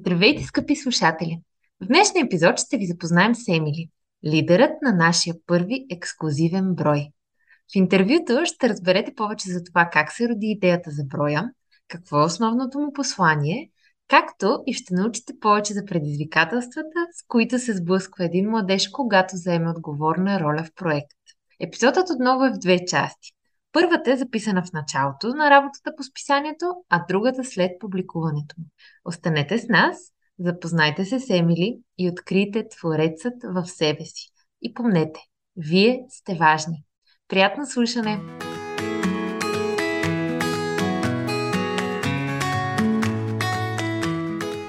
Здравейте, скъпи слушатели! В днешния епизод ще ви запознаем с Емили, лидерът на нашия първи ексклюзивен брой. В интервюто ще разберете повече за това как се роди идеята за броя, какво е основното му послание, както и ще научите повече за предизвикателствата, с които се сблъсква един младеж, когато заеме отговорна роля в проект. Епизодът отново е в две части. Първата е записана в началото на работата по списанието, а другата след публикуването. Останете с нас, запознайте се с Емили и открийте Творецът в себе си. И помнете, вие сте важни. Приятно слушане!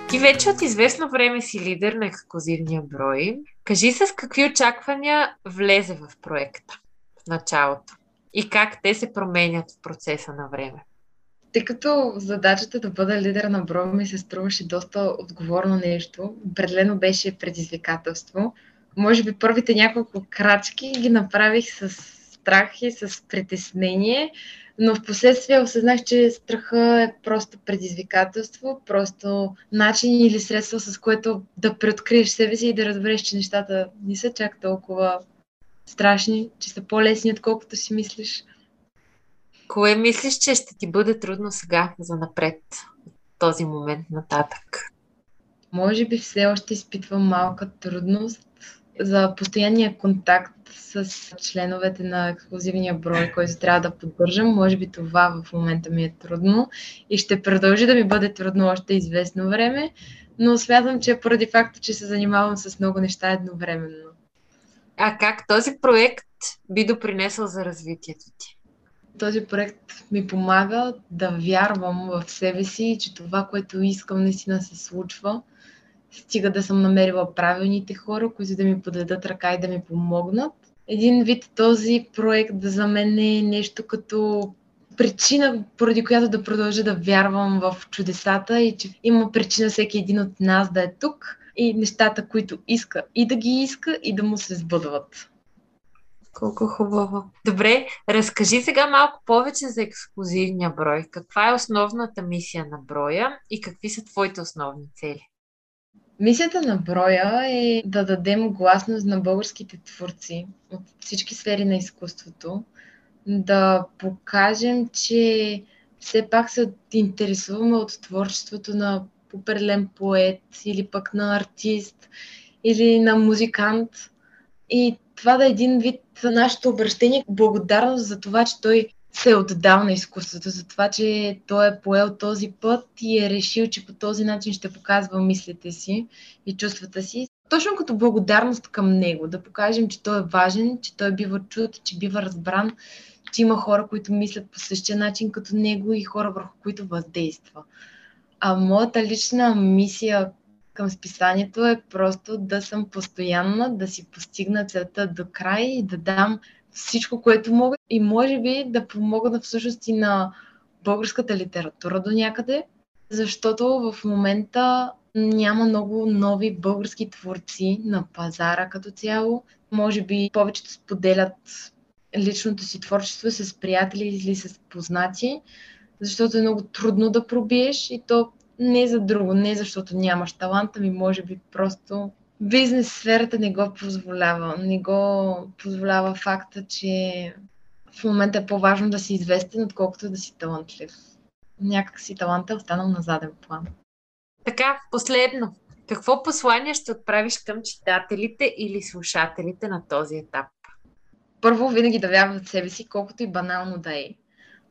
Ти вече от известно време си лидер на ексклюзивния брой. Кажи с какви очаквания влезе в проекта в началото и как те се променят в процеса на време. Тъй като задачата да бъда лидер на броя ми се струваше доста отговорно нещо, определено беше предизвикателство. Може би първите няколко крачки ги направих с страх и с притеснение, но в последствие осъзнах, че страха е просто предизвикателство, просто начин или средство, с което да преоткриеш себе си и да разбереш, че нещата не са чак толкова страшни, че са по-лесни, отколкото си мислиш. Кое мислиш, че ще ти бъде трудно сега, за напред, от този момент нататък? Може би все още изпитвам малка трудност за постоянния контакт с членовете на ексклюзивния брой, който трябва да поддържам. Може би това в момента ми е трудно и ще продължи да ми бъде трудно още известно време, но смятам, че поради факта, че се занимавам с много неща едновременно. А как този проект би допринесъл за развитието ти? Този проект ми помага да вярвам в себе си, че това, което искам, наистина се случва. Стига да съм намерила правилните хора, които да ми подадат ръка и да ми помогнат. Един вид този проект за мен е нещо като причина, поради която да продължа да вярвам в чудесата и че има причина всеки един от нас да е тук и нещата, които иска и да ги иска и да му се сбъдват. Колко хубаво. Добре, разкажи сега малко повече за ексклюзивния брой. Каква е основната мисия на броя и какви са твоите основни цели? Мисията на броя е да дадем гласност на българските творци от всички сфери на изкуството, да покажем, че все пак се интересуваме от творчеството на определен поет или пък на артист или на музикант. И това да е един вид нашето обращение, благодарност за това, че той се е отдал на изкуството, за това, че той е поел този път и е решил, че по този начин ще показва мислите си и чувствата си. Точно като благодарност към него, да покажем, че той е важен, че той бива чут, че бива разбран, че има хора, които мислят по същия начин като него и хора, върху които въздейства. А моята лична мисия към списанието е просто да съм постоянна, да си постигна целта до край и да дам всичко, което мога и може би да помогна всъщност и на българската литература до някъде, защото в момента няма много нови български творци на пазара като цяло. Може би повечето споделят личното си творчество с приятели или с познати, защото е много трудно да пробиеш и то не за друго, не защото нямаш талант, ами може би просто бизнес сферата не го позволява. Не го позволява факта, че в момента е по-важно да си известен, отколкото да си талантлив. Някак си таланта е останал на заден план. Така, последно. Какво послание ще отправиш към читателите или слушателите на този етап? Първо, винаги да вярват в себе си, колкото и банално да е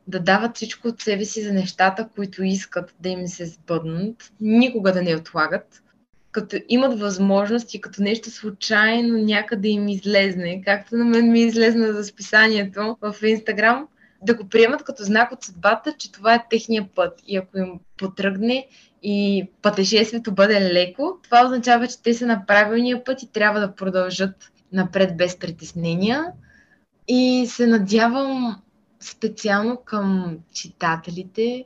да дават всичко от себе си за нещата, които искат да им се сбъднат, никога да не отлагат, като имат възможност и като нещо случайно някъде им излезне, както на мен ми излезна за списанието в Инстаграм, да го приемат като знак от съдбата, че това е техния път. И ако им потръгне и пътешествието бъде леко, това означава, че те са на правилния път и трябва да продължат напред без притеснения. И се надявам специално към читателите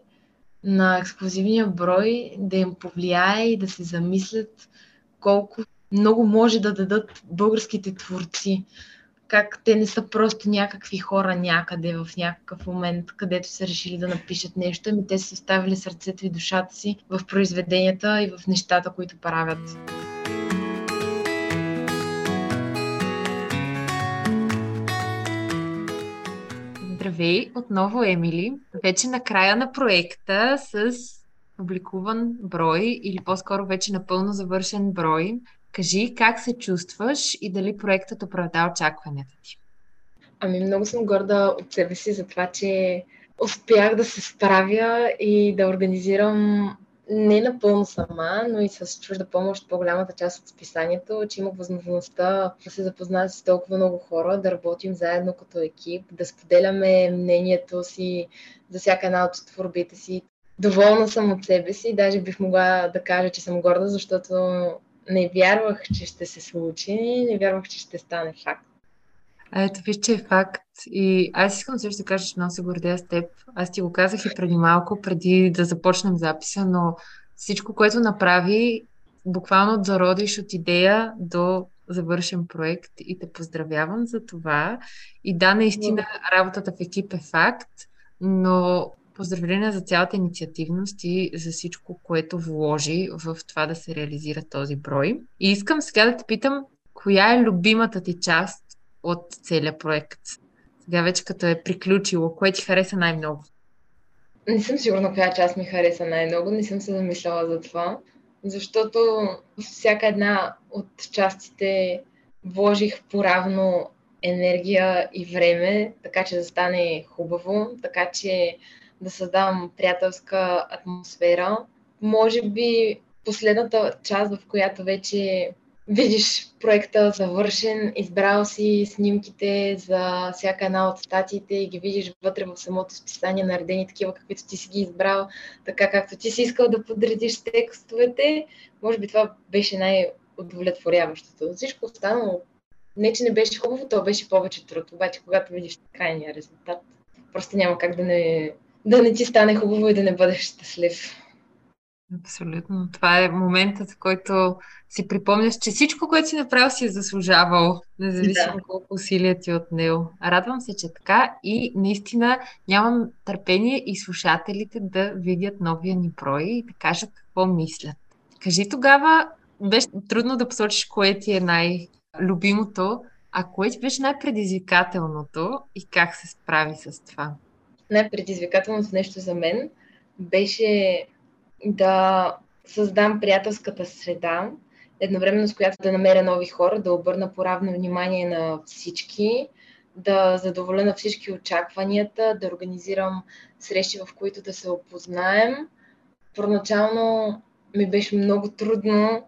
на ексклюзивния брой да им повлияе и да се замислят колко много може да дадат българските творци. как те не са просто някакви хора някъде в някакъв момент, където са решили да напишат нещо, ами те са оставили сърцето и душата си в произведенията и в нещата, които правят. Здравей, отново Емили. Вече на края на проекта с публикуван брой или по-скоро вече напълно завършен брой. Кажи как се чувстваш и дали проектът оправда очакванията ти. Ами много съм горда от себе си за това, че успях да се справя и да организирам не напълно сама, но и с чужда помощ по-голямата част от списанието, че имах възможността да се запозная с толкова много хора, да работим заедно като екип, да споделяме мнението си за всяка една от творбите си. Доволна съм от себе си, даже бих могла да кажа, че съм горда, защото не вярвах, че ще се случи, не вярвах, че ще стане факт. А ето, виж, че е факт. И аз искам също да кажа, че много се гордея с теб. Аз ти го казах и преди малко, преди да започнем записа, но всичко, което направи, буквално зародиш от идея до завършен проект и те поздравявам за това. И да, наистина работата в екип е факт, но поздравления за цялата инициативност и за всичко, което вложи в това да се реализира този брой. И искам сега да те питам, коя е любимата ти част от целият проект? Сега вече като е приключило, кое ти хареса най-много? Не съм сигурна коя част ми хареса най-много, не съм се замисляла за това, защото всяка една от частите вложих поравно енергия и време, така че да стане хубаво, така че да създам приятелска атмосфера. Може би последната част, в която вече видиш проекта завършен, избрал си снимките за всяка една от статиите и ги видиш вътре в самото списание, наредени такива, каквито ти си ги избрал, така както ти си искал да подредиш текстовете, може би това беше най-удовлетворяващото. Всичко останало, не че не беше хубаво, то беше повече труд, обаче когато видиш крайния резултат, просто няма как да не, да не ти стане хубаво и да не бъдеш щастлив. Абсолютно. Това е моментът, в който си припомняш, че всичко, което си направил, си е заслужавал, независимо да. колко усилия ти е от него. Радвам се, че така и наистина нямам търпение и слушателите да видят новия ни брой и да кажат какво мислят. Кажи тогава, беше трудно да посочиш кое ти е най-любимото, а кое ти беше най-предизвикателното и как се справи с това? Най-предизвикателното нещо за мен беше да създам приятелската среда, едновременно с която да намеря нови хора, да обърна поравно внимание на всички, да задоволя на всички очакванията, да организирам срещи, в които да се опознаем. Първоначално ми беше много трудно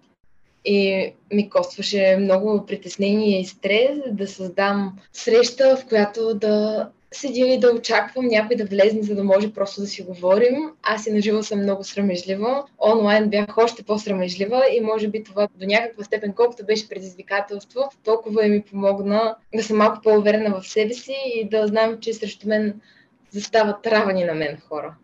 и ми костваше много притеснение и стрес да създам среща, в която да седя и да очаквам някой да влезне, за да може просто да си говорим. Аз и наживо съм много срамежлива. Онлайн бях още по-срамежлива и може би това до някаква степен, колкото беше предизвикателство, толкова и ми помогна да съм малко по-уверена в себе си и да знам, че срещу мен застават равани на мен хора.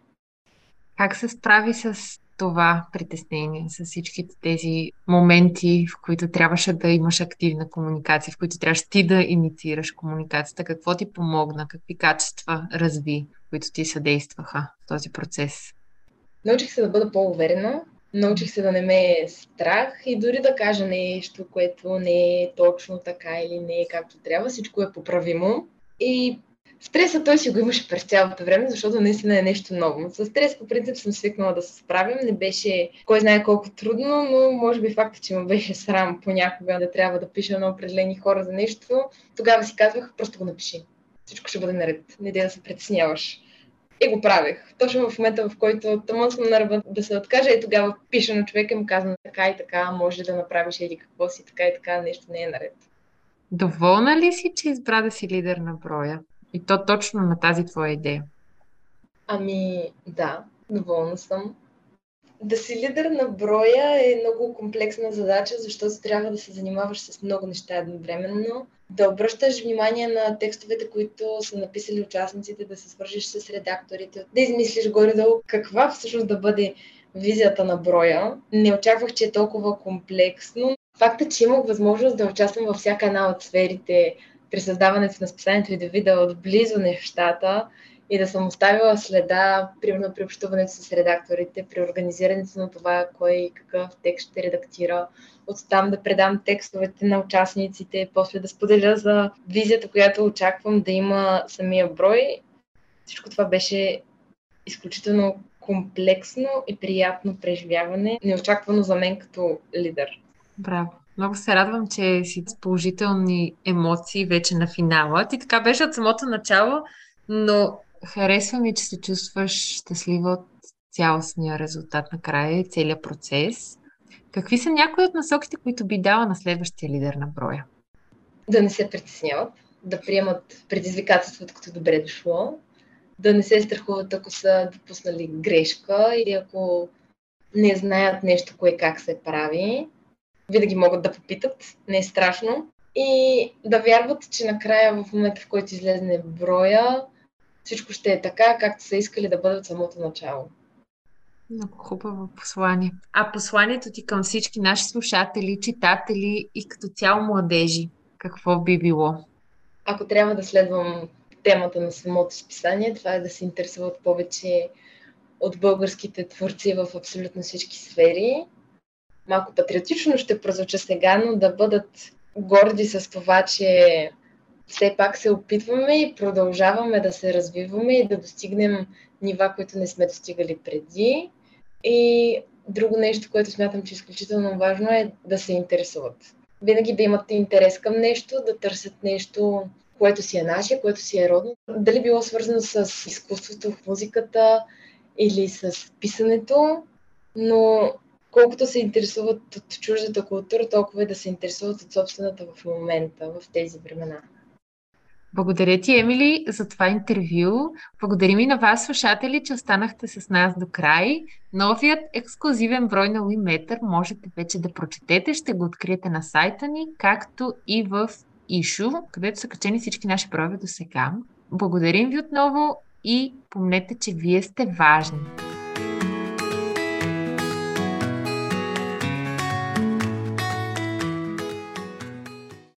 Как се справи с това притеснение, с всичките тези моменти, в които трябваше да имаш активна комуникация, в които трябваше ти да инициираш комуникацията? Какво ти помогна? Какви качества разви, които ти съдействаха в този процес? Научих се да бъда по-уверена, научих се да не ме е страх и дори да кажа нещо, което не е точно така или не е както трябва, всичко е поправимо. И Стреса той си го имаше през цялото време, защото наистина е нещо ново. С стрес по принцип съм свикнала да се справям. Не беше кой знае колко трудно, но може би факта, че ме беше срам понякога да трябва да пиша на определени хора за нещо, тогава си казвах, просто го напиши. Всичко ще бъде наред. Не да се притесняваш. И го правех. Точно в момента, в който тъмън съм на ръба да се откажа и тогава пиша на човека и му казвам така и така, може да направиш или какво си, така и така, нещо не е наред. Доволна ли си, че избра да си лидер на броя? И то точно на тази твоя идея. Ами, да, доволна съм. Да си лидер на броя е много комплексна задача, защото трябва да се занимаваш с много неща едновременно. Да обръщаш внимание на текстовете, които са написали участниците, да се свържиш с редакторите, да измислиш горе-долу каква всъщност да бъде визията на броя. Не очаквах, че е толкова комплексно. Фактът, че имах възможност да участвам във всяка една от сферите при създаването на списанието и да видя отблизо нещата и да съм оставила следа, примерно при общуването с редакторите, при организирането на това, кой какъв текст ще редактира, оттам да предам текстовете на участниците, после да споделя за визията, която очаквам да има самия брой. Всичко това беше изключително комплексно и приятно преживяване, неочаквано за мен като лидер. Браво! Много се радвам, че си с положителни емоции вече на финала. Ти така беше от самото начало, но харесва ми, че се чувстваш щастлива от цялостния резултат накрая и целият процес. Какви са някои от насоките, които би дала на следващия лидер на броя? Да не се притесняват, да приемат предизвикателството като добре дошло, да не се страхуват, ако са допуснали грешка или ако не знаят нещо, кое как се прави. Винаги могат да попитат, не е страшно. И да вярват, че накрая, в момента, в който излезне броя, всичко ще е така, както са искали да бъде от самото начало. Много хубаво послание. А посланието ти към всички наши слушатели, читатели и като цяло младежи, какво би било? Ако трябва да следвам темата на самото списание, това е да се интересуват повече от българските творци в абсолютно всички сфери. Малко патриотично ще прозвуча сега, но да бъдат горди с това, че все пак се опитваме и продължаваме да се развиваме и да достигнем нива, които не сме достигали преди. И друго нещо, което смятам, че е изключително важно е да се интересуват. Винаги да имат интерес към нещо, да търсят нещо, което си е наше, което си е родно. Дали било свързано с изкуството, музиката или с писането, но колкото се интересуват от чуждата култура, толкова и да се интересуват от собствената в момента, в тези времена. Благодаря ти, Емили, за това интервю. Благодарим и на вас, слушатели, че останахте с нас до край. Новият ексклюзивен брой на Уиметър можете вече да прочетете. Ще го откриете на сайта ни, както и в Ишу, където са качени всички наши броеве до сега. Благодарим ви отново и помнете, че вие сте важни.